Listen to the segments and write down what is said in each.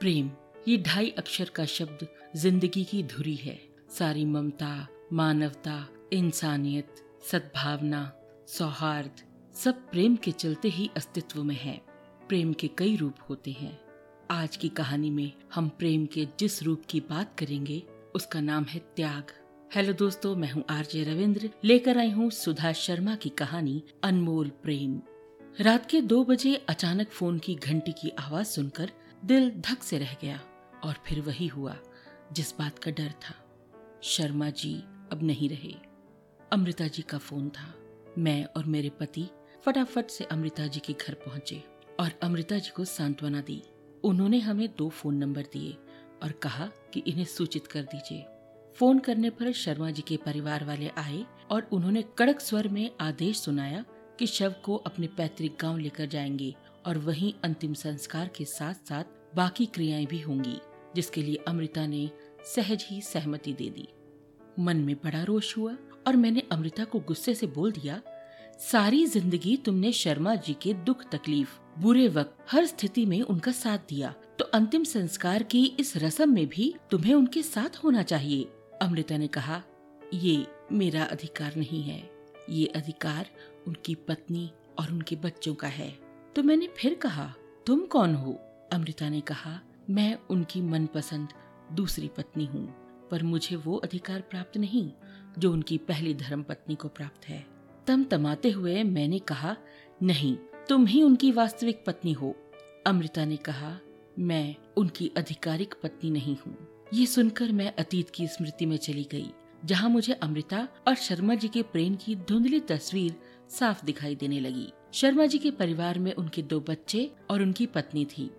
प्रेम, ये ढाई अक्षर का शब्द ज़िंदगी की धुरी है। सारी ममता, मानवता, इंसानियत, सद्भावना, सौहार्द, सब प्रेम के चलते ही अस्तित्व में है। प्रेम के कई रूप होते हैं। आज की कहानी में हम प्रेम के जिस रूप की बात करेंगे, उसका नाम है त्याग। हेलो दोस्तों, मैं हूँ आरजे रविंद्र। लेकर आई हूँ सुधा शर्मा की कहानी, अनमोल प्रेम। रात के दो बजे अचानक फ़ोन की घंटी की आवाज़ सुनकर दिल धक से रह गया और फिर वही हुआ, जिस बात का डर था। शर्मा जी अब नहीं रहे। अमृता जी का फ़ोन था। मैं और मेरे पति फटाफट से अमृता जी के घर पहुँचे और अमृता जी को सांत्वना दी। उन्होंने हमें दो फ़ोन नंबर दिए और कहा कि इन्हें सूचित कर दीजिए। फ़ोन करने पर शर्मा जी के परिवार वाले आए और उन्होंने कड़क स्वर में आदेश सुनाया कि शव को अपने पैतृक गाँव लेकर जाएँगे और वहीं अंतिम संस्कार के साथ साथ बाकी क्रियाएँ भी होंगी, जिसके लिए अमृता ने सहज ही सहमति दे दी। मन में बड़ा रोष हुआ और मैंने अमृता को गुस्से से बोल दिया, सारी ज़िंदगी तुमने शर्मा जी के दुख, तकलीफ़, बुरे वक्त, हर स्थिति में उनका साथ दिया तो अंतिम संस्कार की इस रस्म में भी तुम्हें उनके साथ होना चाहिए। अमृता ने कहा, ये मेरा अधिकार नहीं है। ये अधिकार उनकी पत्नी और उनके बच्चों का है। तो मैंने फिर कहा, तुम कौन हो? अमृता ने कहा, मैं उनकी मनपसंद दूसरी पत्नी हूँ, पर मुझे वो अधिकार प्राप्त नहीं, जो उनकी पहली धर्म पत्नी को प्राप्त है। तम तमाते हुए मैंने कहा, नहीं, तुम ही उनकी वास्तविक पत्नी हो। अमृता ने कहा, मैं उनकी आधिकारिक पत्नी नहीं हूँ। ये सुनकर मैं अतीत की स्मृति में चली गई, जहाँ मुझे अमृता और शर्मा जी के प्रेम की धुंधली तस्वीर साफ़ दिखाई देने लगी। शर्मा जी के परिवार में उनके दो बच्चे और उनकी पत्नी थी,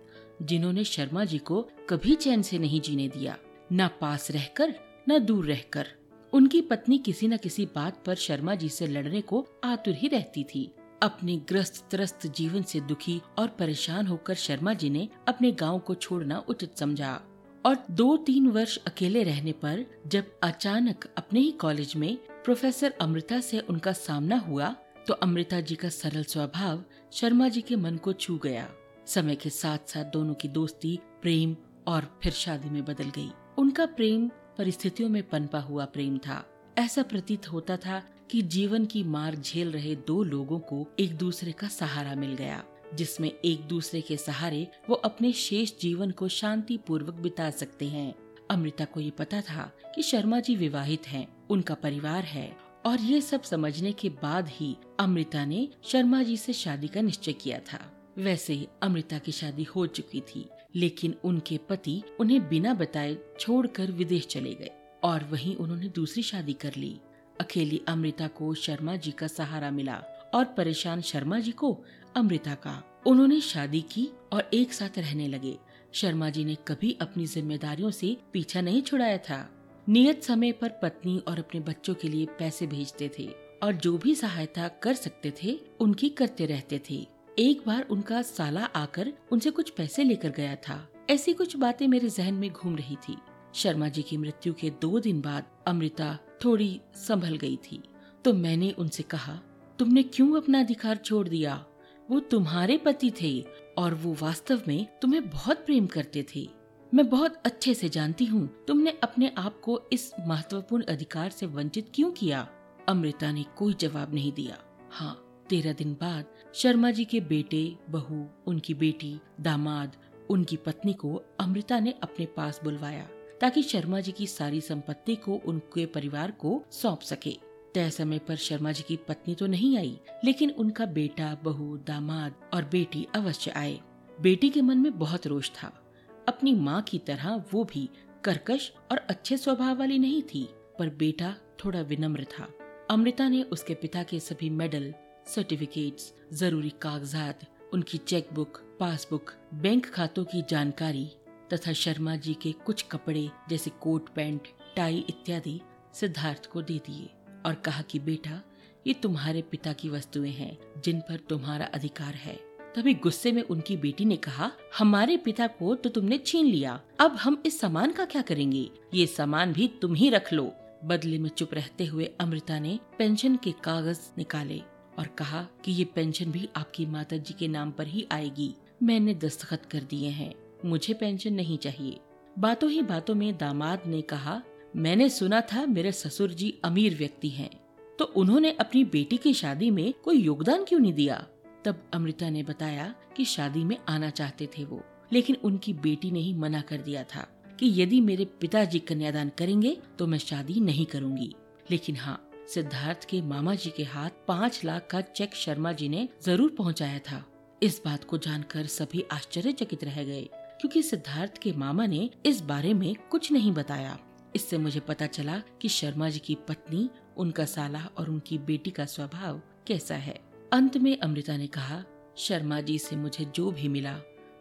जिन्होंने शर्मा जी को कभी चैन से नहीं जीने दिया, न पास रहकर, न दूर रहकर। उनकी पत्नी किसी न किसी बात पर शर्मा जी से लड़ने को आतुर ही रहती थी। अपने ग्रस्त त्रस्त जीवन से दुखी और परेशान होकर शर्मा जी ने अपने गाँव को छोड़ना उचित समझा और दो तीन वर्ष अकेले रहने पर जब अचानक अपने ही कॉलेज में प्रोफेसर अमृता से उनका सामना हुआ तो अमृता जी का सरल स्वभाव शर्मा जी के मन को छू गया। समय के साथ साथ दोनों की दोस्ती प्रेम और फिर शादी में बदल गई। उनका प्रेम परिस्थितियों में पनपा हुआ प्रेम था। ऐसा प्रतीत होता था कि जीवन की मार झेल रहे दो लोगों को एक दूसरे का सहारा मिल गया जिसमें एक दूसरे के सहारे वो अपने शेष जीवन को शांति पूर्वक बिता सकते हैं। अमृता को ये पता था कि शर्मा जी विवाहित हैं, उनका परिवार है और ये सब समझने के बाद ही अमृता ने शर्मा जी से शादी का निश्चय किया था। वैसे अमृता की शादी हो चुकी थी, लेकिन उनके पति उन्हें बिना बताए छोड़कर विदेश चले गए और वहीं उन्होंने दूसरी शादी कर ली। अकेली अमृता को शर्मा जी का सहारा मिला और परेशान शर्मा जी को अमृता का। उन्होंने शादी की और एक साथ रहने लगे। शर्मा जी ने कभी अपनी जिम्मेदारियों से पीछा नहीं छुड़ाया था। नियत समय पर पत्नी और अपने बच्चों के लिए पैसे भेजते थे और जो भी सहायता कर सकते थे, उनकी करते रहते थे। एक बार उनका साला आकर उनसे कुछ पैसे लेकर गया था। ऐसी कुछ बातें मेरे जहन में घूम रही थी। शर्मा जी की मृत्यु के दो दिन बाद अमृता थोड़ी संभल गई थी। तो मैंने उनसे कहा, तुमने क्यों अपना अधिकार छोड़ दिया? वो तुम्हारे पति थे और वो वास्तव में तुम्हें बहुत प्रेम करते थे। मैं बहुत अच्छे से जानती हूँ, तुमने अपने आप को इस महत्वपूर्ण अधिकार से वंचित क्यों किया? अमृता ने कोई जवाब नहीं दिया। हाँ तेरह दिन बाद शर्मा जी के बेटे, बहू, उनकी बेटी, दामाद, उनकी पत्नी को अमृता ने अपने पास बुलवाया, ताकि शर्मा जी की सारी संपत्ति को उनके परिवार को सौंप सके। तय समय पर शर्मा जी की पत्नी तो नहीं आई, लेकिन उनका बेटा, बहू, दामाद और बेटी अवश्य आए। बेटी के मन में बहुत रोष था। अपनी माँ की तरह वो भी कर्कश और अच्छे स्वभाव वाली नहीं थी, पर बेटा थोड़ा विनम्र था। अमृता ने उसके पिता के सभी मेडल सर्टिफिकेट्स ज़रूरी कागजात, उनकी चेकबुक पासबुक बैंक खातों की जानकारी तथा शर्मा जी के कुछ कपड़े जैसे कोट, पैंट, टाई इत्यादि सिद्धार्थ को दे दिए और कहा कि बेटा, ये तुम्हारे पिता की वस्तुएँ हैं, जिन पर तुम्हारा अधिकार है। तभी गुस्से में उनकी बेटी ने कहा, हमारे पिता को तो तुमने छीन लिया। अब हम इस सामान का क्या करेंगे? ये सामान भी तुम ही रख लो। बदले में चुप रहते हुए अमृता ने पेंशन के कागज़ निकाले और कहा कि ये पेंशन भी आपकी माता जी के नाम पर ही आएगी। मैंने दस्तखत कर दिए हैं। मुझे पेंशन नहीं चाहिए। बातों ही बातों में दामाद ने कहा, मैंने सुना था मेरे ससुर जी अमीर व्यक्ति हैं। तो उन्होंने अपनी बेटी की शादी में कोई योगदान क्यों नहीं दिया? तब अमृता ने बताया कि शादी में आना चाहते थे वो, लेकिन उनकी बेटी ने ही मना कर दिया था कि यदि मेरे पिताजी कन्यादान करेंगे तो मैं शादी नहीं करूँगी। लेकिन हाँ सिद्धार्थ के मामा जी के हाथ पाँच लाख का चेक शर्मा जी ने ज़रूर पहुँचाया था। इस बात को जानकर सभी आश्चर्यचकित रह गए, क्योंकि सिद्धार्थ के मामा ने इस बारे में कुछ नहीं बताया। इससे मुझे पता चला कि शर्मा जी की पत्नी, उनका साला और उनकी बेटी का स्वभाव कैसा है। अंत में अमृता ने कहा, शर्मा जी से मुझे जो भी मिला,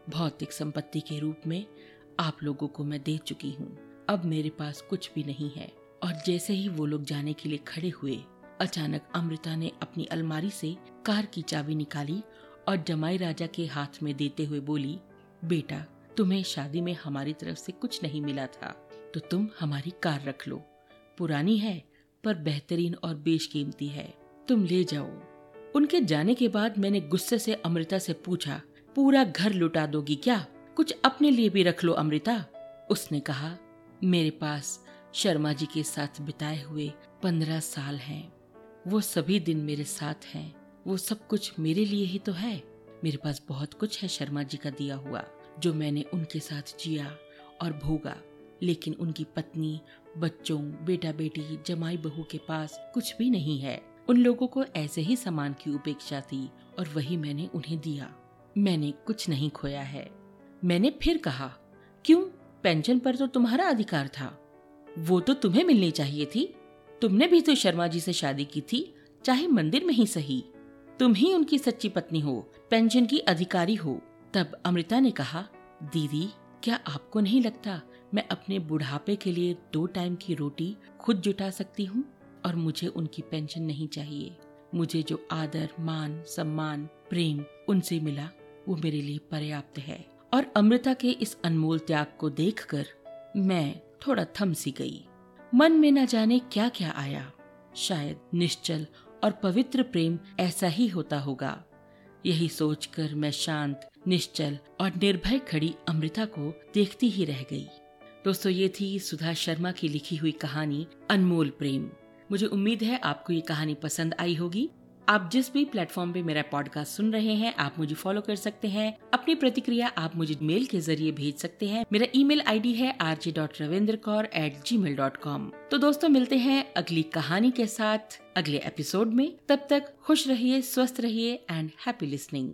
भौतिक संपत्ति के रूप में आप लोगों को मैं दे चुकी हूँ। अब मेरे पास कुछ भी नहीं है। और जैसे ही वो लोग जाने के लिए खड़े हुए, अचानक अमृता ने अपनी अलमारी से कार की चाबी निकाली और जमाई राजा के हाथ में देते हुए बोली, बेटा, तुम्हें शादी में हमारी तरफ़ से कुछ नहीं मिला था तो तुम हमारी कार रख लो। पुरानी है, पर बेहतरीन और बेशकीमती है। तुम ले जाओ। उनके जाने के बाद मैंने गुस्से से अमृता से पूछा, पूरा घर लुटा दोगी क्या? कुछ अपने लिए भी रख लो, अमृता? उसने कहा, मेरे पास शर्मा जी के साथ बिताए हुए पंद्रह साल हैं। वो सभी दिन मेरे साथ हैं। वो सब कुछ मेरे लिए ही तो है। मेरे पास बहुत कुछ है शर्मा जी का दिया हुआ, जो मैंने उनके साथ जिया और भोगा। लेकिन उनकी पत्नी, बच्चों बेटा बेटी जमाई बहू के पास कुछ भी नहीं है। उन लोगों को ऐसे ही सामान की उपेक्षा थी और वही मैंने उन्हें दिया। मैंने कुछ नहीं खोया है। मैंने फिर कहा, क्यों? पेंशन पर तो तुम्हारा अधिकार था। वो तो तुम्हें मिलनी चाहिए थी। तुमने भी तो शर्मा जी से शादी की थी, चाहे मंदिर में ही सही। तुम ही उनकी सच्ची पत्नी हो, पेंशन की अधिकारी हो। तब अमृता ने कहा, दीदी, क्या आपको नहीं लगता मैं अपने बुढ़ापे के लिए दो टाइम की रोटी खुद जुटा सकती हूँ? और मुझे उनकी पेंशन नहीं चाहिए। मुझे जो आदर, मान, सम्मान, प्रेम उनसे मिला, वो मेरे लिए पर्याप्त है। और अमृता के इस अनमोल त्याग को देखकर मैं थोड़ा थम सी गई। मन में न जाने क्या क्या आया। शायद निश्चल और पवित्र प्रेम ऐसा ही होता होगा। यही सोचकर मैं शांत, निश्चल और निर्भय खड़ी अमृता को देखती ही रह गई। दोस्तों, ये थी सुधा शर्मा की लिखी हुई कहानी, अनमोल प्रेम। मुझे उम्मीद है आपको ये कहानी पसंद आई होगी। आप जिस भी प्लेटफॉर्म पे मेरा पॉडकास्ट सुन रहे हैं, आप मुझे फॉलो कर सकते हैं। अपनी प्रतिक्रिया आप मुझे मेल के ज़रिए भेज सकते हैं। मेरा ईमेल आईडी है R J dot Ravindra Kaur at Gmail dot com तो दोस्तों, मिलते हैं अगली कहानी के साथ, अगले एपिसोड में। तब तक खुश रहिए, स्वस्थ रहिए एंड हैप्पी लिसनिंग